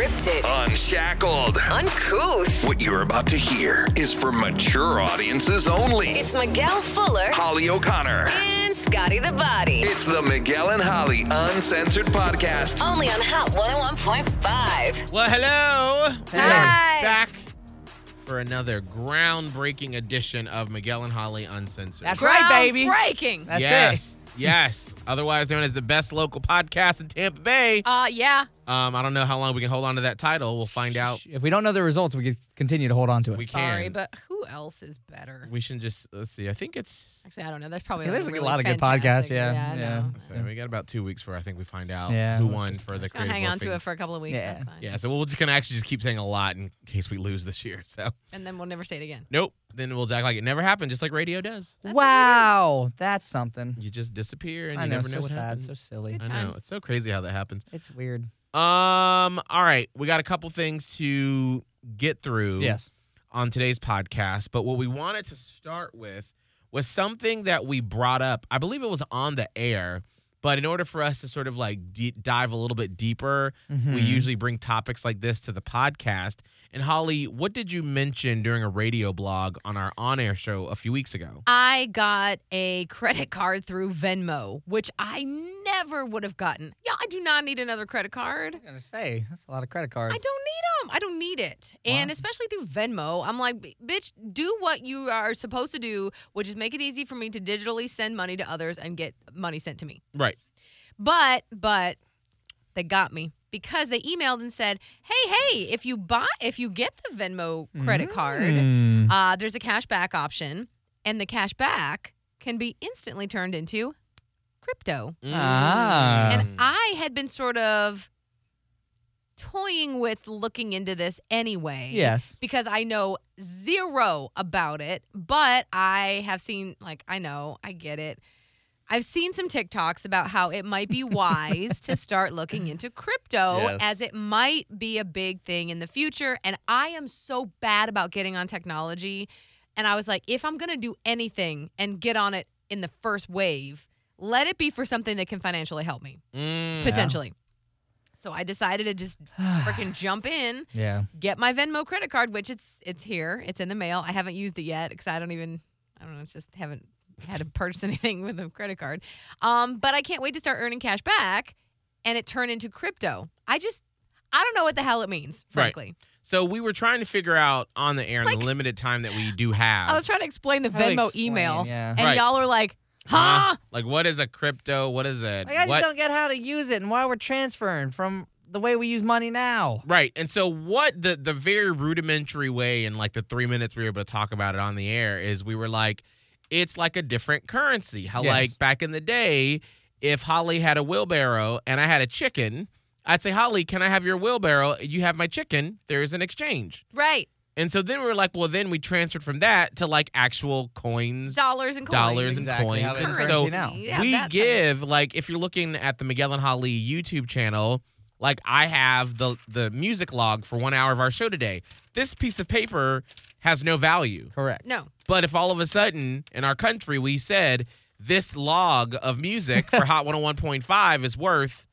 Unscripted, Unshackled. uncouth. What you're about to hear is for mature audiences only. It's Miguel Fullana Holly O'Connor. and Scotty the Body. It's the Miguel and Holly Uncensored Podcast. Only on Hot 101.5. Well, hello. Hi. Back for another groundbreaking edition of Miguel and Holly Uncensored. That's right, baby. Breaking. That's yes. Yes. Otherwise known as the best local podcast in Tampa Bay. Uh, yeah. Um, I don't know how long we can hold on to that title. We'll find out. If we don't know the results, we can continue to hold on to it. We can. Sorry, but who else is better? we should just let's see. I think it's Actually, I don't know. There's probably Yeah, like there's, like, a really lot of good fantastic- podcasts, yeah, Yeah, I yeah. know. so we got about two weeks before I think we find out Yeah, who let's won just- for the Just gonna creative hang on to it Morphines. for a couple of weeks. Yeah. That's fine. Yeah, so we'll just gonna actually just keep saying a lot in case we lose this year. So And then we'll never say it again. nope. Then we'll act like it never happened, just like radio does. That's what we wow, that's something. You just disappear and I you know, never so know what sad, happened. so silly. Good I know. It's so crazy how that happens. It's weird. Um, all right. We got a couple things to get through Yes. on today's podcast, but what we wanted to start with was something that we brought up. I believe it was on the air, but in order for us to sort of like de- dive a little bit deeper, we Mhm. usually bring topics like this to the podcast. And Holly, what did you mention during a radio blog on our on-air show a few weeks ago? I got a credit card through Venmo, which I never would have gotten. Yeah, I do not need another credit card. I'm gonna say that's a lot of credit cards. I don't need them. I don't need it. And especially through Venmo, I'm like, bitch, do what you are supposed to do, which is make it easy for me to digitally send money to others and get money sent to me. Right. But, but they got me because they emailed and said, hey, hey, if you buy, if you get the Venmo credit card, Mm. uh, there's a cash back option, and the cash back can be instantly turned into crypto. Ah. And I had been sort of toying with looking into this anyway. yes. Because I know zero about it, but I have seen, like, I know, I get it. I've seen some TikToks about how it might be wise to start looking into crypto Yes. as it might be a big thing in the future. And I am so bad about getting on technology. And I was like, if I'm going to do anything and get on it in the first wave, let it be for something that can financially help me, Mm. potentially. So I decided to just freaking jump in Yeah. get my Venmo credit card, which it's it's here. It's in the mail. I haven't used it yet because I don't even I don't know, it's just haven't had to purchase anything with a credit card. Um, but I can't wait to start earning cash back and it turned into crypto. I just I don't know what the hell it means, Right. frankly. So we were trying to figure out on the air in Like- the limited time that we do have. I was trying to explain the Venmo explain, email yeah. and Right. y'all are like, huh? Huh? Like what is a crypto? What is it? Like, I just don't get how to use it and why we're transferring from the way we use money now. Right. And so what the the very rudimentary way in like the 3 minutes we were able to talk about it on the air is we were like it's like a different currency. How Yes. like back in the day if Holly had a wheelbarrow and I had a chicken, I'd say, "Holly, can I have your wheelbarrow? You have my chicken. There's an exchange." Right. And so then we were like, well, then we transferred from that to like actual coins. Dollars and coins. Dollars and Exactly coins. And so now. Yeah, we that of- give like if you're looking at the Miguel and Holly YouTube channel, like I have the the music log for one hour of our show today. This piece of paper has no value. Correct. No. But if all of a sudden in our country we said this log of music for Hot 101.5 is worth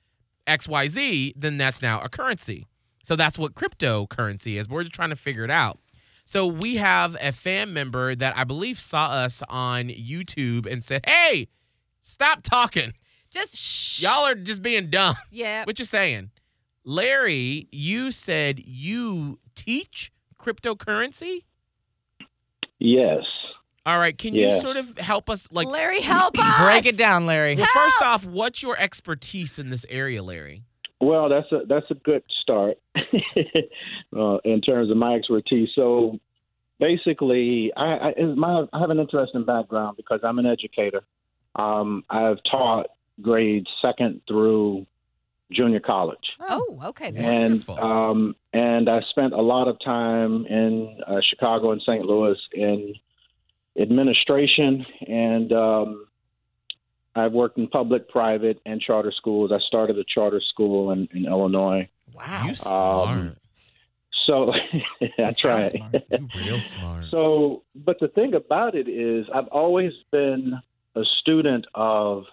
XYZ, then that's now a currency. So that's what cryptocurrency is. We're just trying to figure it out. So we have a fan member that I believe saw us on YouTube and said, "Hey, stop talking. Just shh. Y'all are just being dumb." Yeah. What you saying? Larry, you said you teach cryptocurrency? Yes. All right, can you sort of help us like Larry, help us. Break it down, Larry. Well, first off, what's your expertise in this area, Larry? Well, that's a that's a good start uh, in terms of my expertise. So basically, I, I, my, I have an interesting background because I'm an educator. Um, I've taught grades second through junior college, Oh, okay. then. and um, and I spent a lot of time in uh, Chicago and St. Louis in administration and um, I've worked in public, private, and charter schools. I started a charter school in, in Illinois. Wow. You smart. So I That sounds tried. smart. you real smart. So, but the thing about it is, I've always been a student of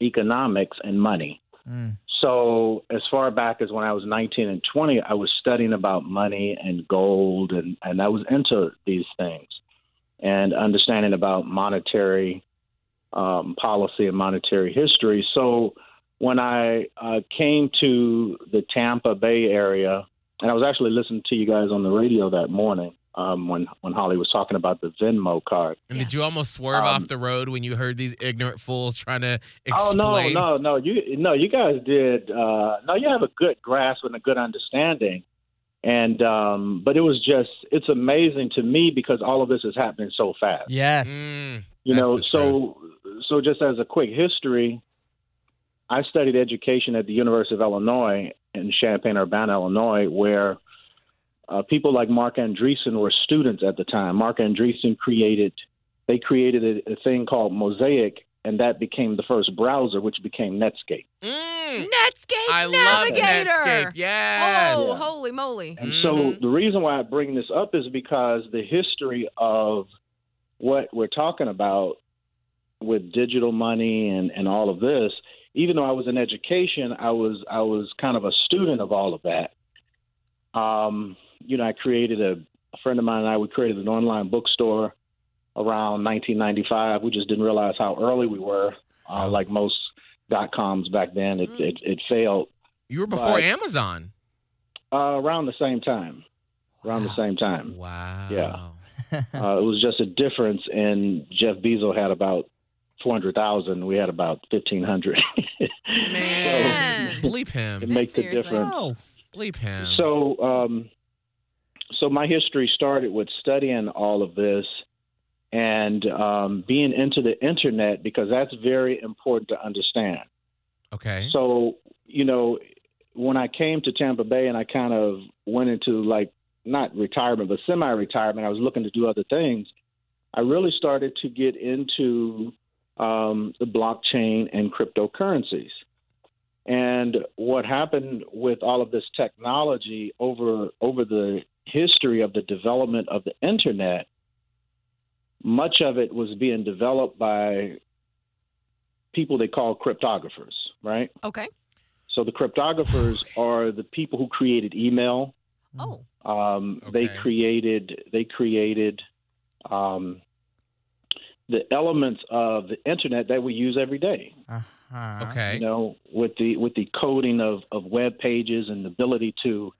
economics and money. Mm. So as far back as when I was 19 and 20, I was studying about money and gold, and and I was into these things and understanding about monetary um, policy and monetary history. So when I uh, came to the Tampa Bay area, and I was actually listening to you guys on the radio that morning um, when when Holly was talking about the Venmo card. And did you almost swerve Um, off the road when you heard these ignorant fools trying to explain? Oh explain? no, no, no! You no, you guys did. Uh, no, you have a good grasp and a good understanding, and um, but it was just it's amazing to me because all of this is happening so fast. Yes. Mm, you know the so so just as a quick history i studied education at the university of illinois in champaign urbana illinois where uh, people like marc andreessen were students at the time marc andreessen created they created a, a thing called mosaic and that became the first browser which became netscape Mm, Netscape I love Navigator. Netscape. Yes. Oh, holy moly. And so Mhm. the reason why I bring this up is because the history of what we're talking about with digital money and, and all of this, even though I was in education, I was I was kind of a student of all of that. Um, you know, I created a, a friend of mine and I we created an online bookstore around 1995. We just didn't realize how early we were. Uh, like most dot coms back then, it, Mm. it it failed You were before But- Amazon. uh, around the same time. Around the same time. Wow. Yeah. Uh, it was just a difference, and Jeff Bezos had about four hundred thousand. We had about fifteen hundred. Man. So- Bleep him. it makes a difference. Oh. Bleep him. So, um, so my history started with studying all of this and um, being into the internet because that's very important to understand. okay. So, you know, when I came to Tampa Bay and I kind of went into like not retirement, but semi retirement, I was looking to do other things. I really started to get into um, the blockchain and cryptocurrencies. And what happened with all of this technology over over the history of the development of the internet, much of it was being developed by people they call cryptographers, right? Okay. So the cryptographers are the people who created email. Oh. Um, They created they created um, the elements of the internet that we use every day. Uh-huh. Okay. You know, with the with the coding of of web pages and the ability to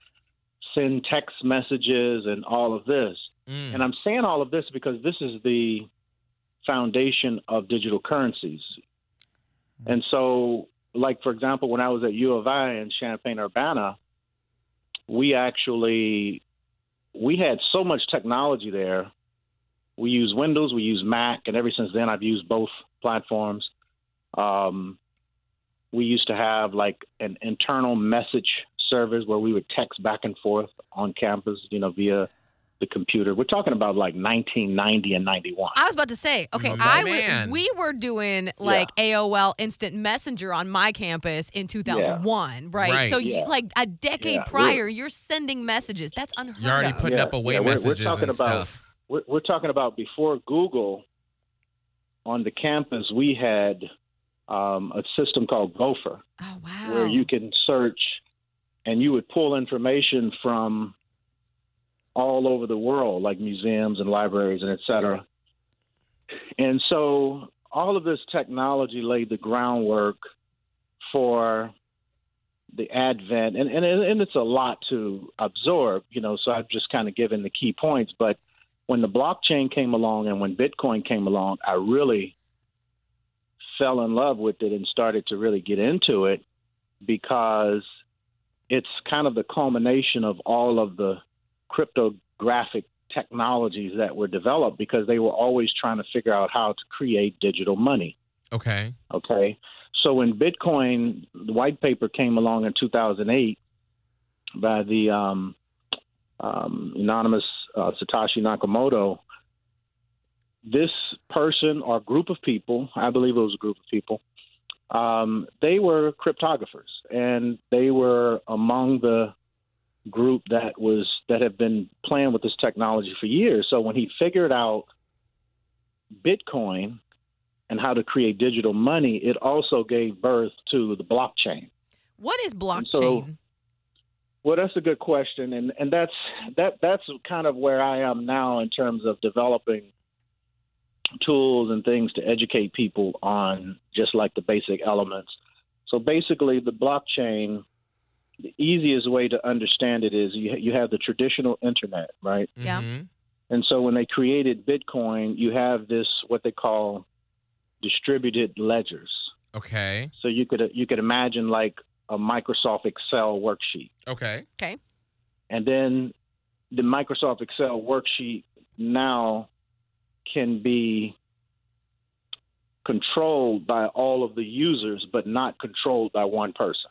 send text messages and all of this. Mm. And I'm saying all of this because this is the foundation of digital currencies. And so, like, for example, when I was at U of I in Champaign Urbana, we actually we had so much technology there. We use Windows, we use Mac, and ever since then I've used both platforms. Um, we used to have like an internal message service where we would text back and forth on campus, you know, via the computer. We're talking about like 1990 and 91. I was about to say, okay, Oh, I we were doing like AOL Instant Messenger on my campus in 2001, right? Right. So you, like a decade Yeah, we're- prior, you're sending messages. That's unheard of. You're already of. putting Yeah, up away yeah, we're- we're messages talking and about- stuff. we're, we're talking about before Google on the campus, we had um, a system called Gopher oh wow. where you can search and you would pull information from all over the world, like museums and libraries and et cetera. And so all of this technology laid the groundwork for the advent, and, and, and it's a lot to absorb, you know, so I've just kind of given the key points. But when the blockchain came along and when Bitcoin came along, I really fell in love with it and started to really get into it because it's kind of the culmination of all of the cryptographic technologies that were developed because they were always trying to figure out how to create digital money. Okay. Okay. So when Bitcoin, the white paper came along in 2008 by the um, um, anonymous uh, Satoshi Nakamoto, this person or group of people, I believe it was a group of people, um, they were cryptographers and they were among the group that was that have been playing with this technology for years. So when he figured out Bitcoin and how to create digital money, it also gave birth to the blockchain. What is so- blockchain? Well, that's a good question, and and that's that that's kind of where I am now in terms of developing tools and things to educate people on just like the basic elements. So basically, the blockchain, the easiest way to understand it is you you have the traditional internet, right? Yeah. Mhm. And so when they created Bitcoin, you have this what they call distributed ledgers. Okay. So you could you could imagine like a Microsoft Excel worksheet. Okay. Okay. And then the Microsoft Excel worksheet now can be controlled by all of the users, but not controlled by one person.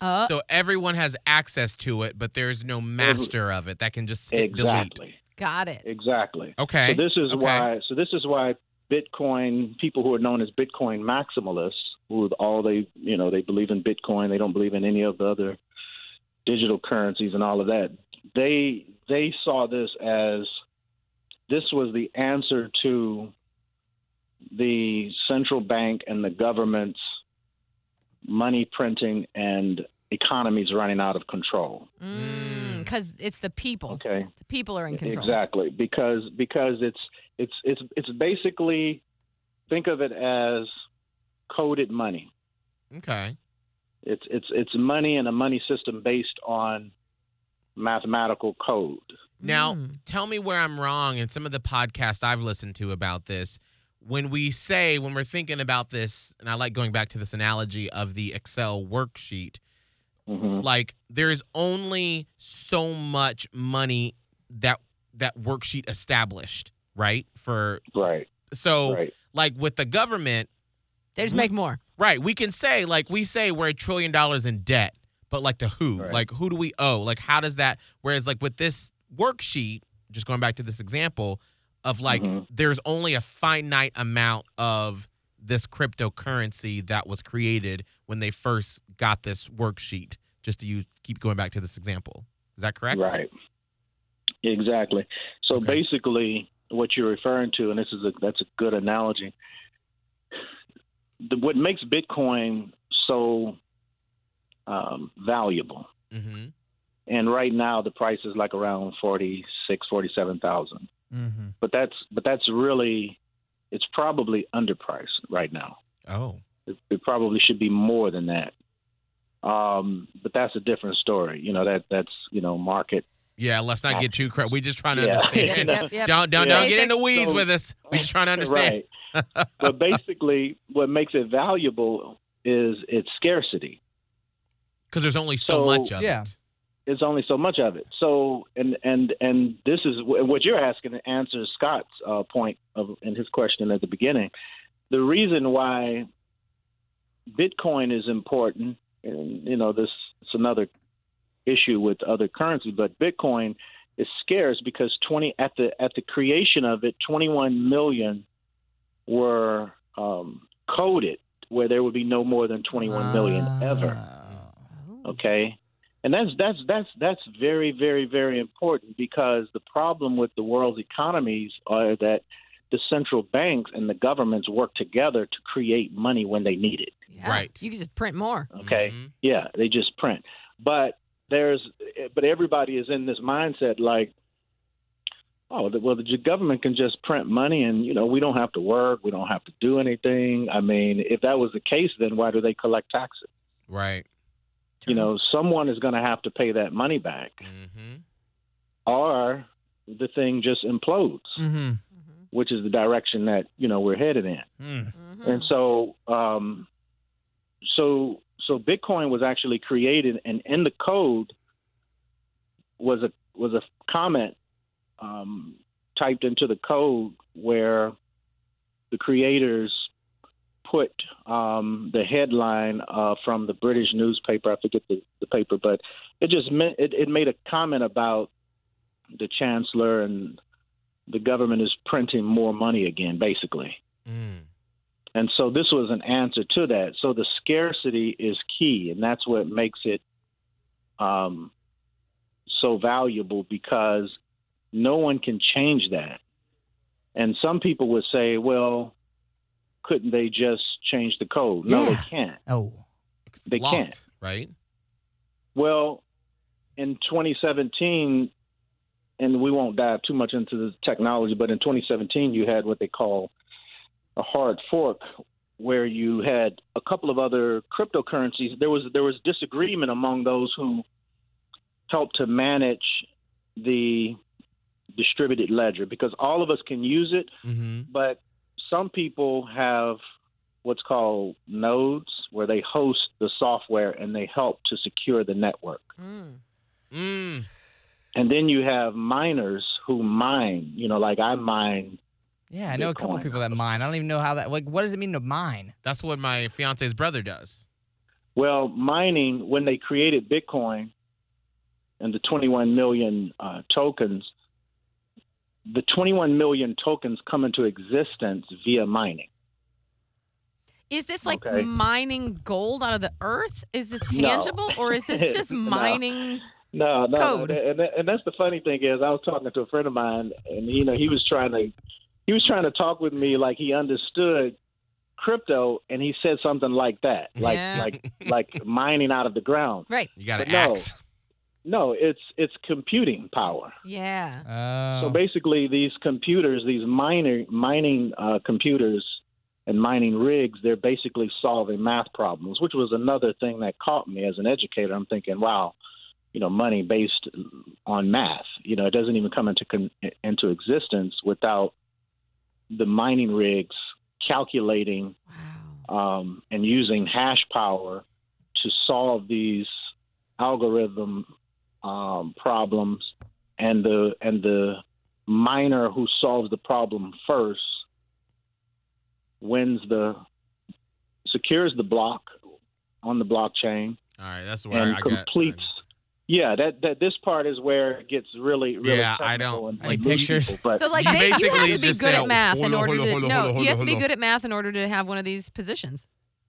Uh, so everyone has access to it, but there's no master of it that can just hit delete. Exactly. got it. Exactly. Okay. So this is Okay. why. So this is why Bitcoin people who are known as Bitcoin maximalists, who all they you know they believe in Bitcoin, they don't believe in any of the other digital currencies and all of that. They they saw this as this was the answer to the central bank and the government's money printing and economies running out of control. Mm. Because it's the people. Okay. The people are in control. Exactly, because because it's it's it's it's basically think of it as coded money. Okay. It's it's it's money and a money system based on mathematical code. Now, Mm. tell me where I'm wrong in some of the podcasts I've listened to about this. When we say, when we're thinking about this, and I like going back to this analogy of the Excel worksheet, hmm like there's only so much money that that worksheet established, right? For Right, so right, like with the government, They just make more. Right. We can say, like, we say we're a trillion dollars in debt, but like to who? Right. Like, who do we owe? Like, how does that? Whereas, like, with this worksheet, just going back to this example of like, Mhm. there's only a finite amount of this cryptocurrency that was created when they first got this worksheet. Just to you keep going back to this example. Is that correct? right. Exactly. So Okay. basically, what you're referring to, and this is a that's a good analogy. The, what makes Bitcoin so um, valuable Mm-hmm. and right now the price is like around 46 47,000 Mm-hmm. but that's but that's really it's probably underpriced right now Oh. it, it probably should be more than that um but that's a different story you know that that's you know market Yeah. Let's not get too cra We just trying to Yeah. understand. Yep, yep. Don't don't Yeah. don't get in the weeds So- with us. We just trying to understand. right but basically what makes it valuable is its scarcity Because there's only so, So- much of Yeah. it. There's only so much of it. So, and and and this is what you're asking answers Scott's uh, point of in his question at the beginning. The reason why Bitcoin is important, and you know, this it's another issue with other currencies, but Bitcoin is scarce because 20 at the at the creation of it, 21 million were um, coded where there would be no more than 21 million ever okay and that's that's that's that's very very very important because the problem with the world's economies are that the central banks and the governments work together to create money when they need it Yeah. Right. You can just print more. okay Mhm. yeah they just print but there's but everybody is in this mindset like oh the- well the government can just print money and you know we don't have to work we don't have to do anything i mean if that was the case then why do they collect taxes Right. You know someone is going to have to pay that money back Mm-hmm. or the thing just implodes, Mm-hmm. Mhm. which is the direction that you know we're headed in. Mm. Mhm. And so, um, so so Bitcoin was actually created, and in the code was a was a comment um, typed into the code where the creators put um, the headline uh, from the British newspaper. I forget the, the paper, but it just meant it, it made a comment about the chancellor and the government is printing more money again, basically. Mm. And so this was an answer to that. So the scarcity is key, and that's what makes it um, so valuable because no one can change that. And some people would say, well, couldn't they just change the code? No, they can't. Oh. It's They locked, can't. Right. Well, in 2017, and we won't dive too much into the technology, but in 2017, you had what they call a hard fork, where you had a couple of other cryptocurrencies. There was there was disagreement among those who helped to manage the distributed ledger because all of us can use it, Mm-hmm. but some people have what's called nodes where they host the software and they help to secure the network. Mm. Mm. And then you have miners who mine, you know, like I mine. Yeah, I know a couple Bitcoin. people that mine. I don't even know how that. Like, what does it mean to mine? That's what my fiance's brother does. Well, mining, when they created Bitcoin and the 21 million uh, tokens, the 21 million tokens come into existence via mining. Is this like Okay. mining gold out of the earth? Is this No. tangible, or is this just mining? No, no, Code. and and that's the funny thing is I was talking to a friend of mine, and you know he was trying to he was trying to talk with me like he understood crypto, and he said something like that, like Yeah. like like mining out of the ground. Right. You got an But no. axe. No, it's it's computing power. Yeah. Oh. So basically, these computers, these miner, mining uh, computers and mining rigs, they're basically solving math problems, which was another thing that caught me as an educator. I'm thinking, wow, you know, money based on math. You know, it doesn't even come into con- into existence without the mining rigs calculating Wow. um, and using hash power to solve these algorithm um, problems, and the and the miner who solves the problem first wins the secures the block on the blockchain All right, that's where and I got. completes. yeah, that, that this part is where it gets really, really Yeah, I technical don't- and- Like and lose pictures. people, but So like You they, you have to be good at math in order to hold no, you have to be good at math in order to have one of these positions.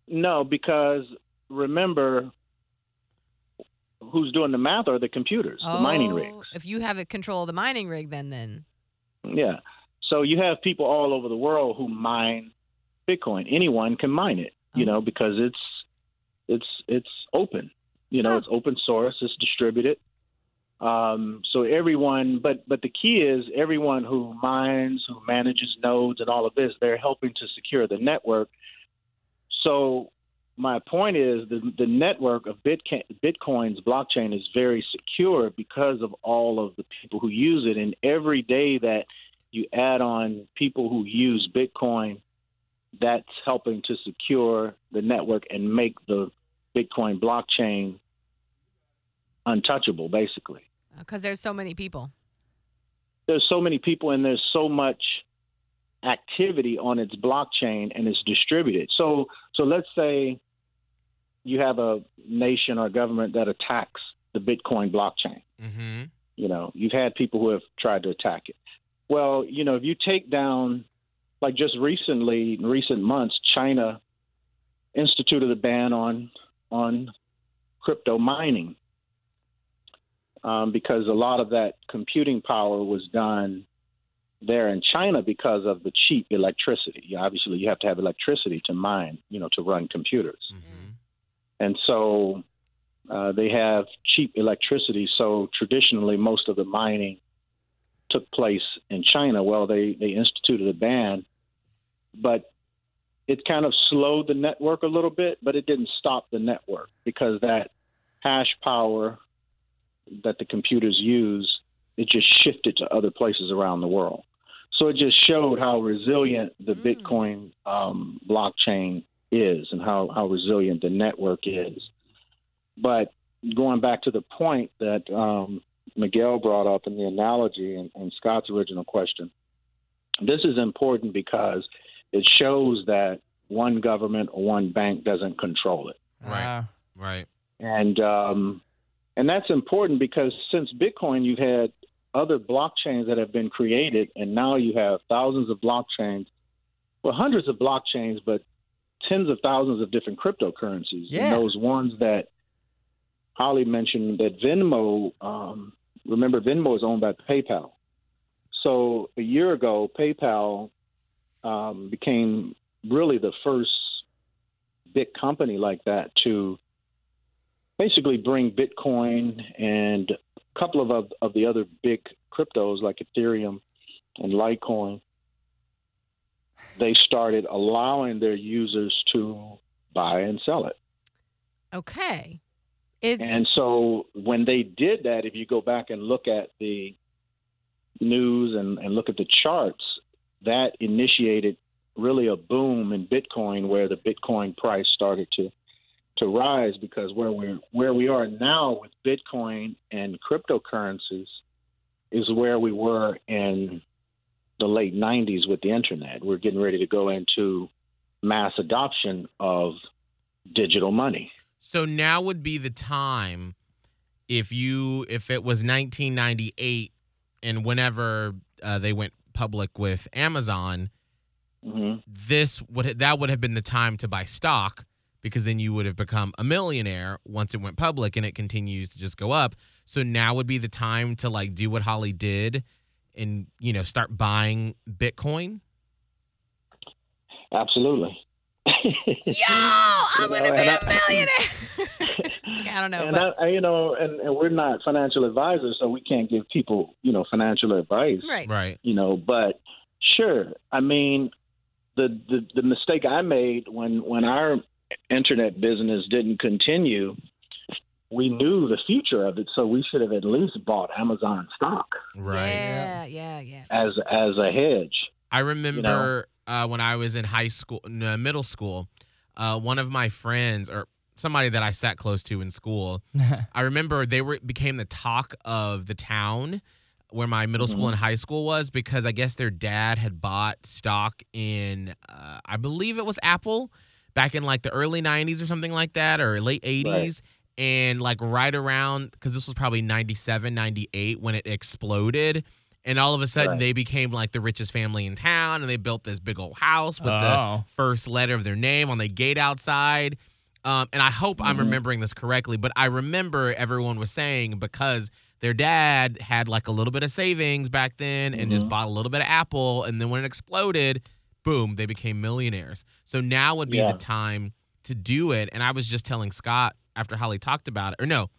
No, because remember, who's doing the math are the computers, the mining Oh, rigs. If you have a control of the mining rig, then then Yeah. So you have people all over the world who mine Bitcoin. Anyone can mine it, you Oh. know, because it's it's it's open. You know, it's open source. It's distributed. Um, so everyone, but but the key is everyone who mines, who manages nodes, and all of this, they're helping to secure the network. So my point is the the network of Bitca- Bitcoin's blockchain is very secure because of all of the people who use it, and every day that you add on people who use Bitcoin, that's helping to secure the network and make the Bitcoin blockchain untouchable, basically. Uh, because there's so many people. There's so many people and there's so much activity on its blockchain and it's distributed. So so let's say you have a nation or government that attacks the Bitcoin blockchain. Mm-hmm. You know, you've had people who have tried to attack it. Well, you know, if you take down, like just recently, in recent months, China instituted a ban on on crypto mining um, because a lot of that computing power was done there in China because of the cheap electricity. Obviously, you have to have electricity to mine, you know, to run computers Mm-hmm. and so uh, they have cheap electricity. So traditionally, most of the mining took place in China. Well, they they instituted a ban, but it kind of slowed the network a little bit, but it didn't stop the network because that hash power that the computers use it just shifted to other places around the world. So it just showed how resilient the Mm. Bitcoin um, blockchain is and how, how resilient the network is. But going back to the point that um, Miguel brought up in the analogy and, and Scott's original question, this is important because it shows that one government or one bank doesn't control it. Right. Uh, Right. And um, and that's important because since Bitcoin, you've had other blockchains that have been created, and now you have thousands of blockchains, well, hundreds of blockchains, but tens of thousands of different cryptocurrencies. Yeah. And those ones that Holly mentioned that Venmo, um, remember Venmo is owned by PayPal. So a year ago, PayPal um, became really the first big company like that to basically bring Bitcoin and couple of, of of the other big cryptos like Ethereum and Litecoin. They started allowing their users to buy and sell it. Okay. Is And so when they did that, if you go back and look at the news and, and look at the charts, that initiated really a boom in Bitcoin where the Bitcoin price started to to rise because where we're where we are now with Bitcoin and cryptocurrencies is where we were in the late 90s with the internet. We're getting ready to go into mass adoption of digital money. So now would be the time if you if it was 1998 and whenever uh, they went public with Amazon, hmm this would that would have been the time to buy stock because then you would have become a millionaire once it went public and it continues to just go up. So now would be the time to like do what Holly did and you know start buying Bitcoin. Absolutely. yo, I'm You gonna know, be and a I- millionaire. I don't know, and but I, I, you know, and, and we're not financial advisors, so we can't give people, you know, financial advice. right. Right. You know, but sure. I mean, the the, the mistake I made when when our internet business didn't continue, we knew the future of it, so we should have at least bought Amazon stock Right. Yeah, yeah, yeah. as as a hedge. I remember uh, when I was in high school, no, middle school, uh, one of my friends or somebody that I sat close to in school, I remember they were became the talk of the town where my middle school and high school was because I guess their dad had bought stock in, uh, I believe it was Apple back in like the early 90s or something like that or late 80s. And like right around, because this was probably 97, 98 when it exploded. And all of a sudden Right. they became like the richest family in town and they built this big old house with Oh. the first letter of their name on the gate outside. Um, and I hope I'm Mhm. remembering this correctly, but I remember everyone was saying because their dad had like a little bit of savings back then and just Mhm. bought a little bit of Apple. And then when it exploded, boom, they became millionaires. So now would be Yeah. the time to do it. And I was just telling Scott after Holly talked about it, or no,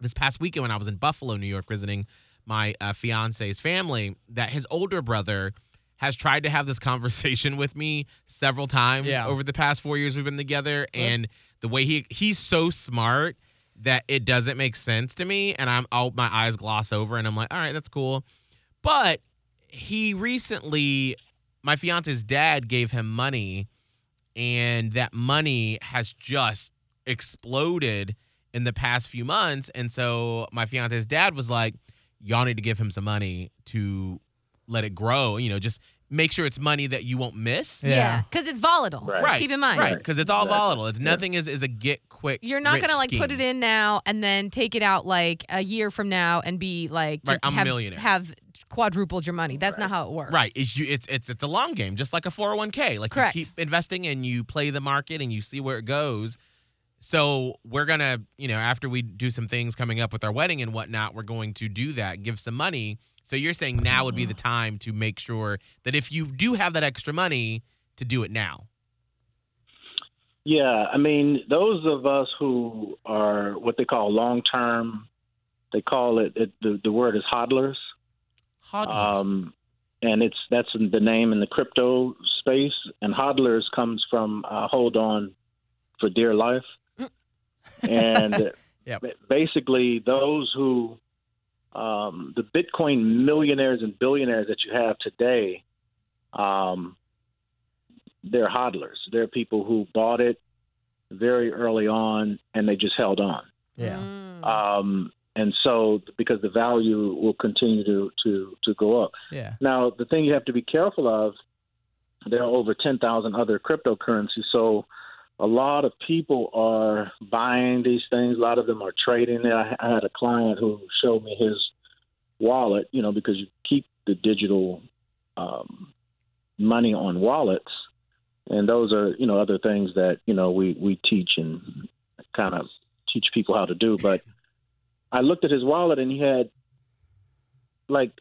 this past weekend when I was in Buffalo, New York, visiting my uh, fiance's family, that his older brother has tried to have this conversation with me several times Yeah. over the past four years we've been together. And the way he he's so smart that it doesn't make sense to me, and I'm all my eyes gloss over, and I'm like, all right, that's cool. But he recently, my fiance's dad gave him money, and that money has just exploded in the past few months. And so my fiance's dad was like, y'all need to give him some money to let it grow. You know, just make sure it's money that you won't miss. Yeah, because it's volatile. Right. Right. Keep in mind. Right. Because it's all Exactly. volatile. It's Yeah. nothing is, is a get quick. You're not rich gonna like put it in now and then take it out like a year from now and be like Right, I'm a have, millionaire. have quadrupled your money. That's not how it works. Right. It's you it's it's it's a long game, just like a 401k. Like Correct. you keep investing and you play the market and you see where it goes. So we're gonna, you know, after we do some things coming up with our wedding and whatnot, we're going to do that, give some money. So you're saying now would be the time to make sure that if you do have that extra money, to do it now. Yeah, I mean, those of us who are what they call long term, they call it, it the, the word is hodlers. Hodlers. Um, and it's that's the name in the crypto space. And hodlers comes from uh, hold on for dear life. and Yep. basically, those who um, the Bitcoin millionaires and billionaires that you have today, um, they're hodlers. They're people who bought it very early on and they just held on. Yeah. Mm. Um, and so, because the value will continue to, to, to go up. Yeah. Now, the thing you have to be careful of, there are over 10,000 other cryptocurrencies. So, a lot of people are buying these things. A lot of them are trading it. I, I had a client who showed me his wallet, you know, because you keep the digital um, money on wallets. And those are, you know, other things that, you know, we, we teach and kind of teach people how to do. But I looked at his wallet and he had like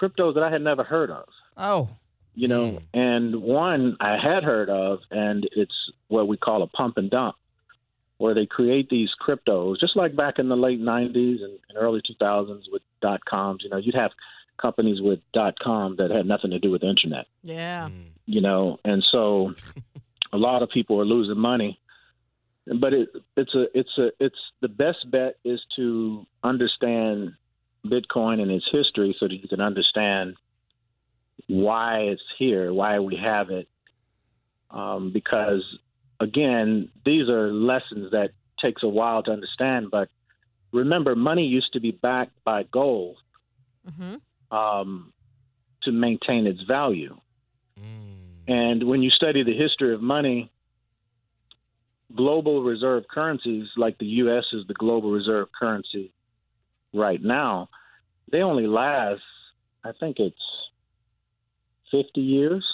cryptos that I had never heard of Oh. you know, and one I had heard of, and it's what we call a pump and dump. where they create these cryptos, just like back in the late '90s and, and early 2000s with dot coms. You know, you'd have companies with dot com that had nothing to do with the internet. Yeah. Mm. You know, and so a lot of people are losing money. But it, it's a it's a it's the best bet is to understand Bitcoin and its history so that you can understand why it's here, why we have it. Um, because again, these are lessons that takes a while to understand. But remember, money used to be backed by gold hmm um, to maintain its value. Mm. And when you study the history of money, global reserve currencies like the U.S. is the global reserve currency right now, they only last, I think it's 50 years.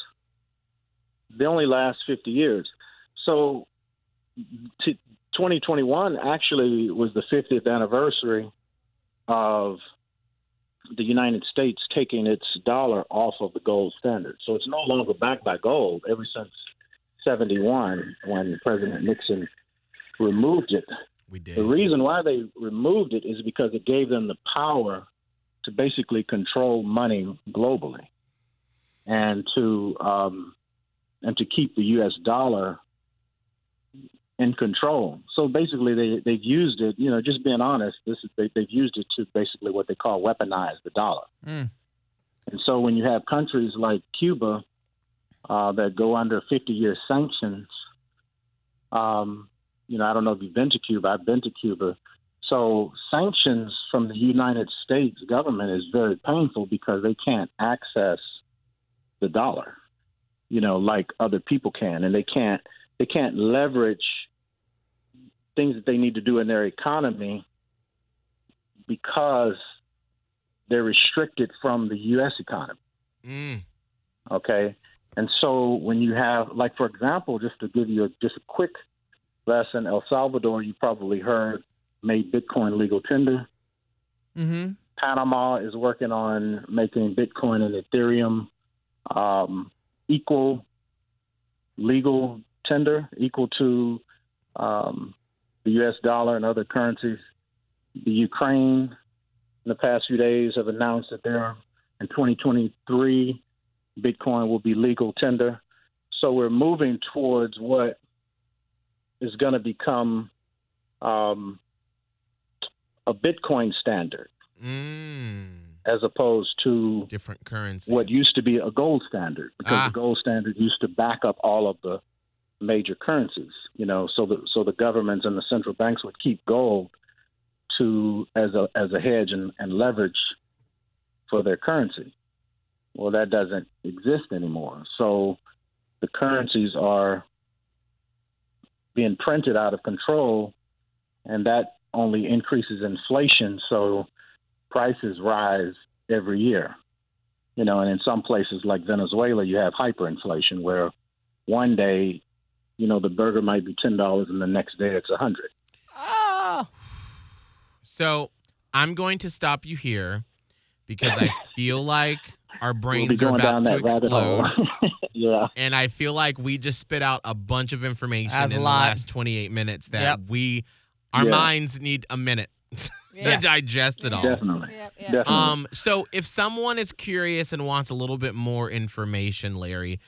They only last 50 years. So t- 2021 actually was the 50th anniversary of the United States taking its dollar off of the gold standard. So it's no longer backed by gold ever since 71 when President Nixon removed it. We did. The reason why they removed it is because it gave them the power to basically control money globally and to um, and to keep the U.S. dollar in control. So basically, they they've used it. You know, just being honest, this is they, they've used it to basically what they call weaponize the dollar. Mm. And so when you have countries like Cuba uh, that go under 50-year sanctions, um, you know, I don't know if you've been to Cuba. I've been to Cuba. So sanctions from the United States government is very painful because they can't access the dollar, you know, like other people can, and they can't they can't leverage things that they need to do in their economy because they're restricted from the U.S. economy. Mm. Okay. And so when you have, like, for example, just to give you a, just a quick lesson, El Salvador, you probably heard, made Bitcoin legal tender. Mm-hmm. Panama is working on making Bitcoin and Ethereum um, equal legal tender, equal to um, the U.S. dollar and other currencies. The Ukraine, in the past few days, have announced that they're in 2023, Bitcoin will be legal tender. So we're moving towards what is going to become um, a Bitcoin standard Mm. as opposed to Different currencies. what used to be a gold standard because Ah. the gold standard used to back up all of the major currencies you know so the so the governments and the central banks would keep gold to as a as a hedge and, and leverage for their currency well that doesn't exist anymore so the currencies are being printed out of control and that only increases inflation so prices rise every year you know, and in some places like Venezuela, you have hyperinflation where one day, you know, the burger might be ten dollars, and the next day it's a hundred. Oh. So I'm going to stop you here because I feel like our We'll brains are about down to that explode. yeah, And I feel like we just spit out a bunch of information That's in the last 28 minutes that Yep. we, our Yeah. minds need a minute Yes. to digest it all. definitely, Yep, yep. definitely. Um, so if someone is curious and wants a little bit more information, Larry,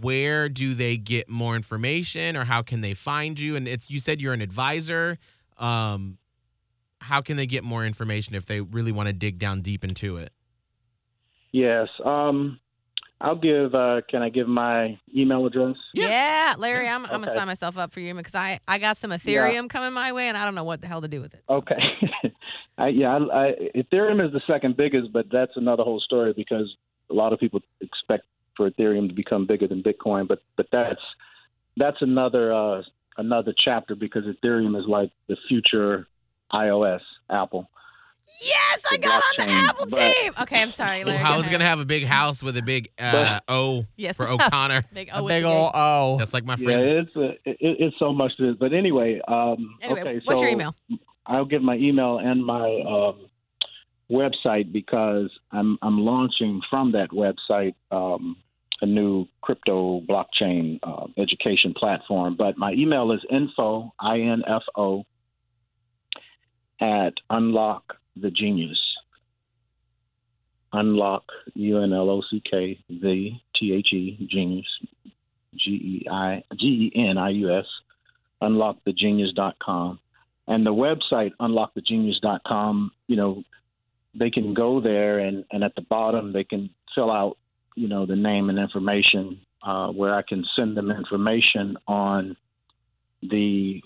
where do they get more information or how can they find you? And it's you said you're an advisor. Um, how can they get more information if they really want to dig down deep into it? Yes. Um, I'll give. Uh, can I give my email address? Yeah. Yeah, Larry, I'm, I'm gonna sign myself up for you because I, I got some Ethereum coming my way and I don't know what the hell to do with it. Okay. I, yeah, I, I, Ethereum is the second biggest, but that's another whole story because a lot of people expect for Ethereum to become bigger than Bitcoin, but but that's that's another uh, another chapter because Ethereum is like the future iOS, Apple. Yes, I got on the Apple but- team. Okay, I'm sorry, Larry. Well, I was gonna have a big house with a big uh, O yes for O'Connor, Big A O with big the old A. O. just like my Yeah, it's a, it, it's so much to this. But anyway, um, Anyway, okay. what's so your email? I'll give my email and my um, website because I'm I'm launching from that website um, a new crypto blockchain uh, education platform. But my email is info i n f o at unlock the genius. Unlock U N L O C K the T H E genius G E I G E N I U S unlockthegenius.com and the website unlockthegenius.com you know they can go there and and at the bottom they can fill out you know the name and information uh, where I can send them information on the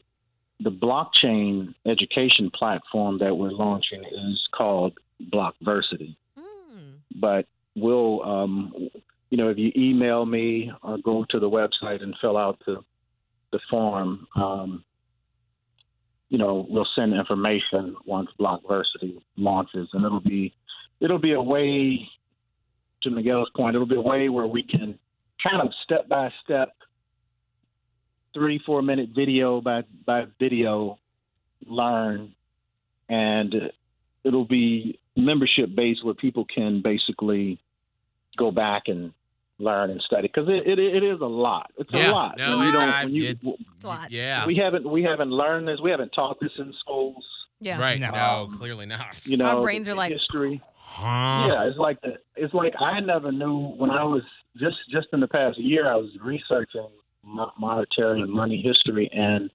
the blockchain education platform that we're launching is called Blockversity Hmm. but we'll um, you know if you email me or go to the website and fill out the the form um, you know we'll send information once blockversity launches and it'll be it'll be a way to miguel's point it'll be a way where we can kind of step by step three four minute video by by video learn and it'll be membership based where people can basically go back and learn and study because it, it it is a lot. It's yeah. a lot. No, When you don't- I- when you- it's- It's a lot. yeah. we haven't we haven't learned this. We haven't taught this in schools. Yeah. right. No, No. clearly not. You know, Our brains are like- history. Huh. Yeah, it's like the, it's like I never knew when I was just just in the past year I was researching mo- monetary and money history, and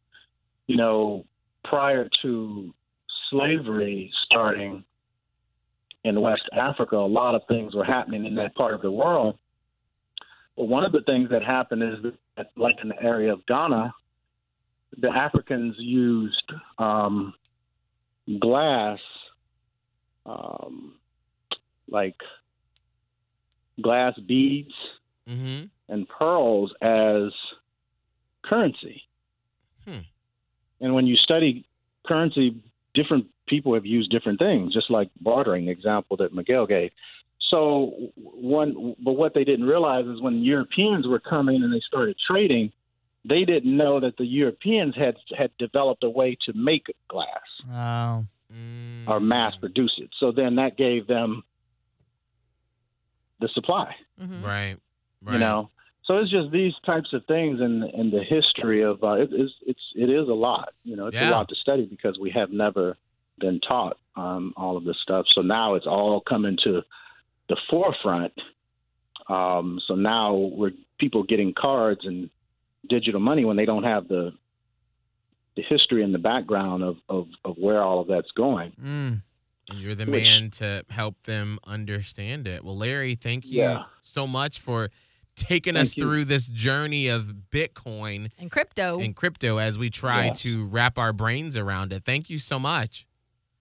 you know, prior to slavery starting in West Africa, a lot of things were happening in that part of the world. But one of the things that happened is that, like in the area of Ghana, the Africans used um, glass, um, like glass beads Mm-hmm. And pearls as currency. Hmm. And when you study currency, different people have used different things, just like bartering the example that Miguel gave. So one, but what they didn't realize is when Europeans were coming and they started trading, they didn't know that the Europeans had had developed a way to make glass Oh. Mm. or mass produce it. So then that gave them the supply Mhm. Right. Right. you know so it's just these types of things in in the history of uh, it is it's it is a lot you know it's Yeah. a lot to study because we have never been taught um, all of this stuff so now it's all coming to the forefront um, so now we're people getting cards and digital money when they don't have the the history and the background of, of, of where all of that's going Mm. And you're the Which- man to help them understand it. Well, Larry, thank you Yeah. so much for taking Thank us you. through this journey of Bitcoin And crypto. and crypto as we try Yeah. to wrap our brains around it. Thank you so much.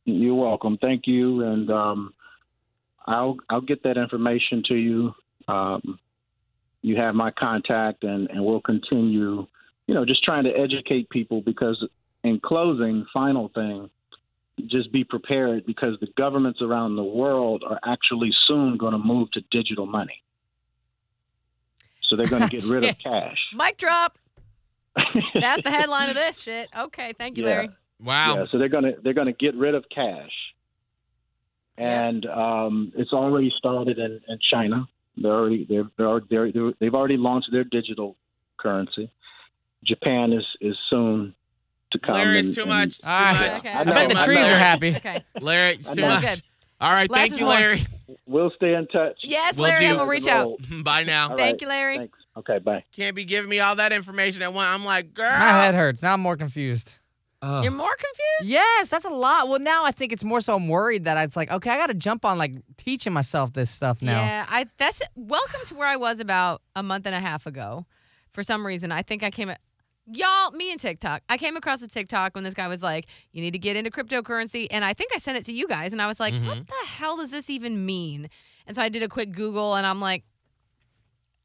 You're welcome. Thank you, and um, I'll I'll get that information to you. Um, you have my contact, and and we'll continue. You know, just trying to educate people because, in closing, final thing, just be prepared because the governments around the world are actually soon going to move to digital money. So they're going to get rid of cash. Mic drop. That's the headline of this shit. Okay, thank you, Yeah. Larry. Wow. Yeah, so they're gonna they're gonna get rid of cash, and um, it's already started in, in China. They're already they're, they're, they're, they're they've already launched their digital currency. Japan is is soon to come. Larry, it's and- too and- much. It's too All right. much. Okay. I I bet the trees know. are happy. Okay. Larry, it's too much. Good. All right. Less Thank is you, more. Larry. We'll stay in touch. Yes, We'll Larry, do. we'll reach out. Bye now. All Thank right. you, Larry. Thanks. Okay, bye. Can't be giving me all that information at once. I'm like, girl. My head hurts. Now I'm more confused. Ugh. You're more confused? Yes, that's a lot. Well, now I think it's more so I'm worried that it's like, okay, I got to jump on like teaching myself this stuff now. Yeah, I that's welcome to where I was about a month and a half ago. For some reason, I think I came at y'all, me and TikTok. I came across a TikTok when this guy was like, "You need to get into cryptocurrency," and I think I sent it to you guys, and I was like, Mhm. "What the hell does this even mean?" And so I did a quick Google, and I'm like.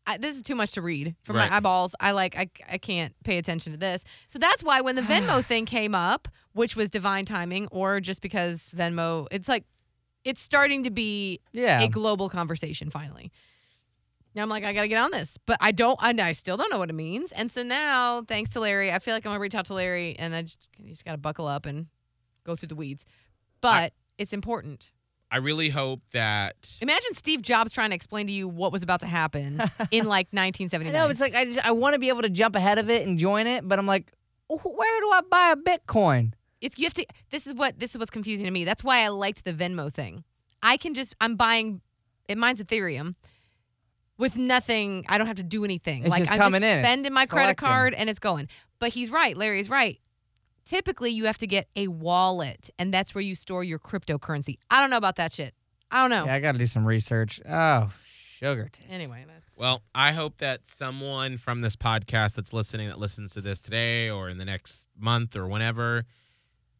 I, this is too much to read for Right. my eyeballs. I like I, I can't pay attention to this. So that's why when the Venmo thing came up, which was divine timing, or just because Venmo, it's like it's starting to be Yeah. a global conversation finally. Now I'm like, I gotta get on this, but I don't. I, I still don't know what it means. And so now, thanks to Larry, I feel like I'm gonna reach out to Larry, and I just you just gotta buckle up and go through the weeds. But it's important. I really hope that Imagine Steve Jobs trying to explain to you what was about to happen in like I 1979. know it's like I just I want to be able to jump ahead of it and join it, but I'm like, "Oh, where do I buy a Bitcoin? it's you have to this is what this is what's confusing to me that's why i liked the venmo thing i can just i'm buying it mine's ethereum with nothing i don't have to do anything. It's like just i'm coming just in, it's spending my credit collecting. card and it's going. But he's right. Larry's right. Typically you have to get a wallet and that's where you store your cryptocurrency. I don't know about that shit. I don't know. Yeah, I got to do some research. Oh, sugar tits. anyway that's Well, I hope that someone from this podcast that's listening that listens to this today or in the next month or whenever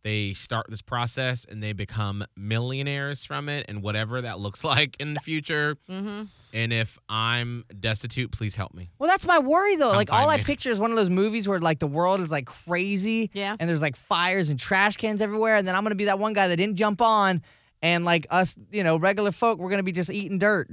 they start this process and they become millionaires from it and whatever that looks like in the future. mm-hmm. And if I'm destitute, please help me. Well, that's my worry though. Come like all find I picture is one of those movies where like the world is like crazy, Yeah. and there's like fires and trash cans everywhere, and then I'm gonna be that one guy that didn't jump on, and like us, you know, regular folk, we're gonna be just eating dirt.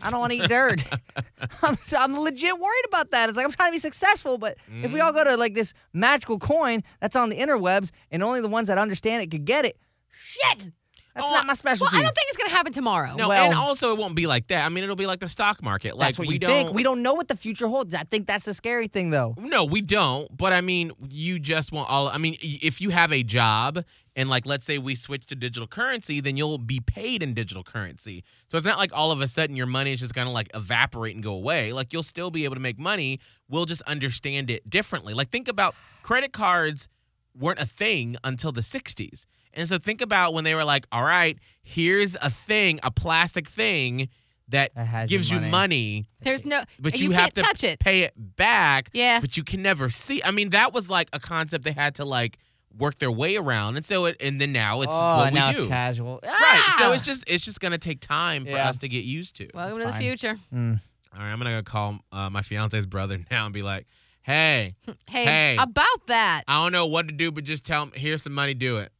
I don't want to eat dirt. I'm, I'm legit worried about that. It's like I'm trying to be successful, but if we all go to like this magical coin that's on the interwebs, and only the ones that understand it could get it, shit, that's Oh, not my specialty. well i don't think it's gonna happen tomorrow No, Well- and also it won't be like that. I mean, it'll be like the stock market. Like that's what we you don't think. We don't know what the future holds. I think that's the scary thing, though. No, we don't. But I mean, you just want all. I mean, if you have a job and like, let's say we switch to digital currency, then you'll be paid in digital currency. So it's not like all of a sudden your money is just gonna like evaporate and go away. Like you'll still be able to make money. We'll just understand it differently. Like think about credit cards weren't a thing until the 60s. And so think about when they were like, all right, here's a thing, a plastic thing that That gives you money. money there's no but you, you, have to touch it pay it back. Yeah. But you can never see. I mean, that was like a concept they had to like work their way around, and so it, and then now it's oh, what now we do. it's casual. Right. So Ah! it's just it's just gonna take time for Yeah. us to get used to. welcome to the future Mm. All right, I'm gonna go call uh, my fiance's brother now and be like, "Hey, hey, Hey. about that I don't know what to do, but just tell him Here's some money. Do it.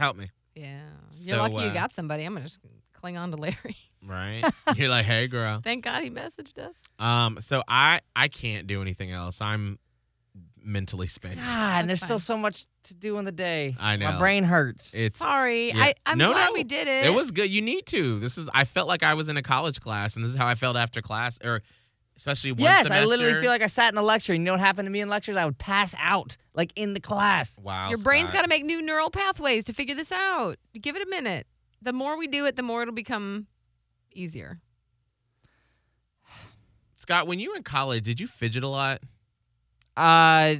Help me." Yeah. You're So, lucky you uh, got somebody. I'm going to just cling on to Larry. Right? You're like, "Hey, girl." Thank God he messaged us. Um. So I I can't do anything else. I'm mentally spent. God, and there's That's still fine. so much to do in the day. I know. My brain hurts. It's Sorry. Yeah. I, I'm No, glad no. we did it. It was good. You need to. This is. I felt like I was in a college class, and this is how I felt after class, or especially one yes, semester. I literally feel like I sat in a lecture. And you know what happened to me in lectures? I would pass out, like in the class. wow. Your brain's got to make new neural pathways to figure this out. Give it a minute. The more we do it, the more it'll become easier. Scott, when you were in college, did you fidget a lot? Uh,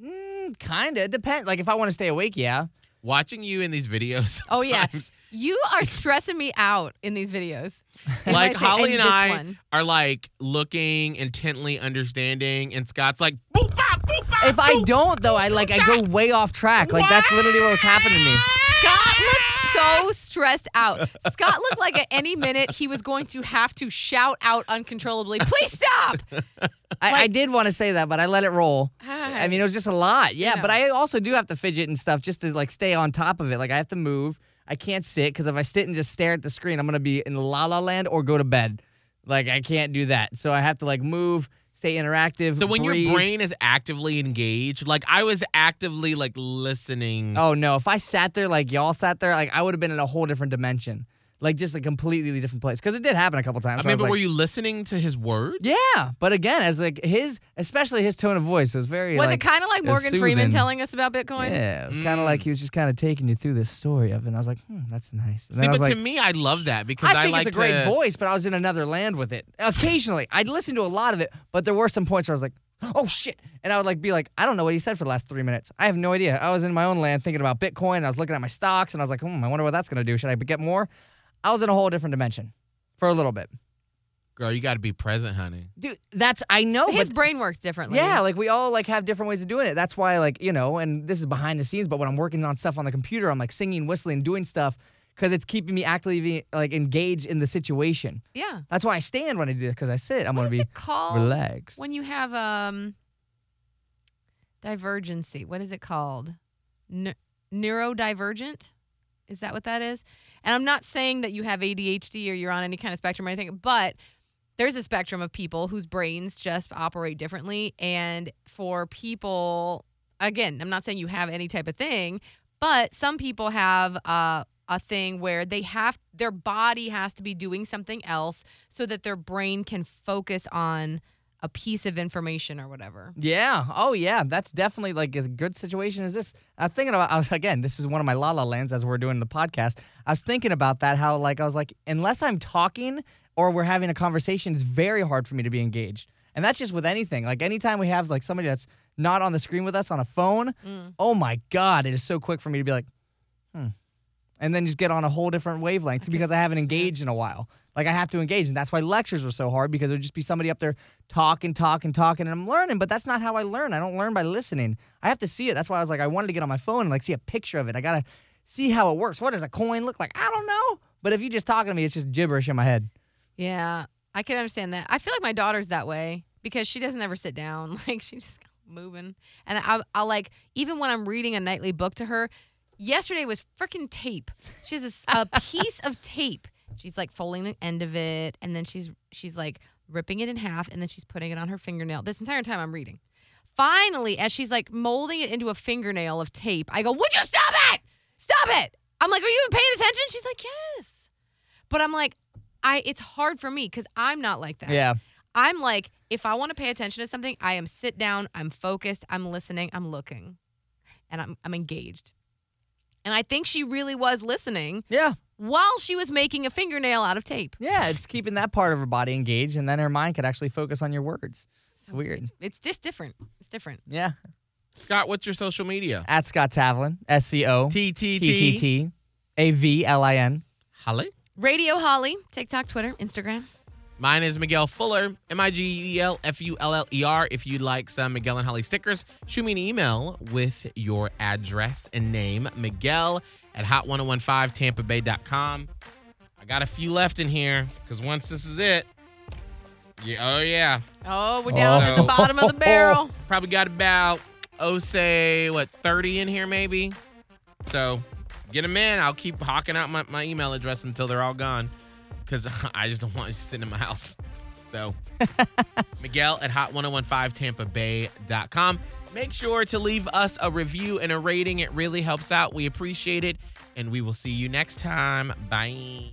mm, kind of. Depend. Like if I want to stay awake, yeah. Watching you in these videos. Oh, yeah. You are stressing me out in these videos. And Like say, Holly and and I one. are like looking intently, understanding, and Scott's like, boop, bop, boop, bop, If I don't though, I like I go way off track. Like that's literally what was happening to me. Scott looked so stressed out. Scott looked like at any minute he was going to have to shout out uncontrollably, please stop. I, I did want to say that, but I let it roll. I mean, it was just a lot. Yeah, know. but I also do have to fidget and stuff just to like stay on top of it. Like I have to move. I can't sit because if I sit and just stare at the screen, I'm gonna be in la la land or go to bed. Like I can't do that. So I have to like move, stay interactive. So when breathe. your brain is actively engaged, like I was actively like listening. Oh no! If I sat there like y'all sat there, like I would have been in a whole different dimension, like just a completely different place. Because it did happen a couple times. I mean, was but like, were you listening to his words? Yeah, but again, as like his, especially his tone of voice was very. Was like, it kind of like it was Morgan Freeman telling us about Bitcoin? Yeah, it was kind of Mm. like he was just kind of taking you through this story of it. And I was like, hmm, that's nice. And See, but was to me, I love that because I I, think like it's a great to, voice, but I was in another land with it. Occasionally, I'd listen to a lot of it, but there were some points where I was like, oh shit. And I would like be like, I don't know what he said for the last three minutes. I have no idea. I was in my own land thinking about Bitcoin. I was looking at my stocks and I was like, hmm, I wonder what that's going to do. Should I get more? I was in a whole different dimension for a little bit. Girl, you got to be present, honey. Dude, that's, I know. His but brain works differently. Yeah, like we all like have different ways of doing it. That's why like, you know, and this is behind the scenes, but when I'm working on stuff on the computer, I'm like singing, whistling, doing stuff cuz it's keeping me actively like engaged in the situation. Yeah. That's why I stand when I do this cuz I sit. I'm What going is to be it called relaxed. when you have um divergency? What is it called? Ne- neurodivergent? Is that what that is? And I'm not saying that you have ADHD or you're on any kind of spectrum or anything, but there's a spectrum of people whose brains just operate differently. And for people, again, I'm not saying you have any type of thing, but some people have uh, a thing where they have their body has to be doing something else so that their brain can focus on a piece of information or whatever. Yeah. Oh, yeah. That's definitely like a good situation. Is this? I was thinking about. I was again. This is one of my la la lands as we're doing the podcast. I was thinking about that. How like I was like, unless I'm talking or we're having a conversation, it's very hard for me to be engaged. And that's just with anything. Like anytime we have like somebody that's not on the screen with us on a phone. Oh my god, it is so quick for me to be like, hmm, and then just get on a whole different wavelength because I haven't engaged in a while. Like I have to engage, and that's why lectures were so hard because there'd just be somebody up there talking, talking, talking, and I'm learning. But that's not how I learn. I don't learn by listening. I have to see it. That's why I was like, I wanted to get on my phone and like see a picture of it. I gotta see how it works. What does a coin look like? I don't know. But if you just talking to me, it's just gibberish in my head. Yeah, I can understand that. I feel like my daughter's that way because she doesn't ever sit down. Like she's just moving, and I, I'll like even when I'm reading a nightly book to her. Yesterday was freaking tape. She has a piece of tape. She's like folding the end of it, and then she's she's like ripping it in half, and then she's putting it on her fingernail. This entire time I'm reading. Finally, as she's like molding it into a fingernail of tape, I go, "Would you stop it? Stop it!" I'm like, "Are you even paying attention?" She's like, "Yes," but I'm like, I it's hard for me because I'm not like that. Yeah. I'm like, if I want to pay attention to something, I am sit down, I'm focused, I'm listening, I'm looking, and I'm I'm engaged. And I think she really was listening Yeah. While she was making a fingernail out of tape. Yeah. It's keeping that part of her body engaged, and then her mind could actually focus on your words. It's weird. It's, it's just different. It's different. Yeah. Scott, what's your social media? At Scott Tavlin, S C O T T TTT. T A V L I N. Holly. Radio Holly, TikTok, Twitter, Instagram. Mine is Miguel Fullana, M I G E L F U L L E R. If you'd like some Miguel and Holly stickers, shoot me an email with your address and name, Miguel at hot1015tampabay.com. I got a few left in here because once this is it, yeah, oh yeah, Oh, we're down at the Oh. bottom of the barrel. probably got about, oh, say, what, 30 in here maybe? So get them in. I'll keep hawking out my, my email address until they're all gone because I just don't want you sitting in my house. So Miguel at hot1015tampabay.com. Make sure to leave us a review and a rating. It really helps out. We appreciate it. And we will see you next time. Bye.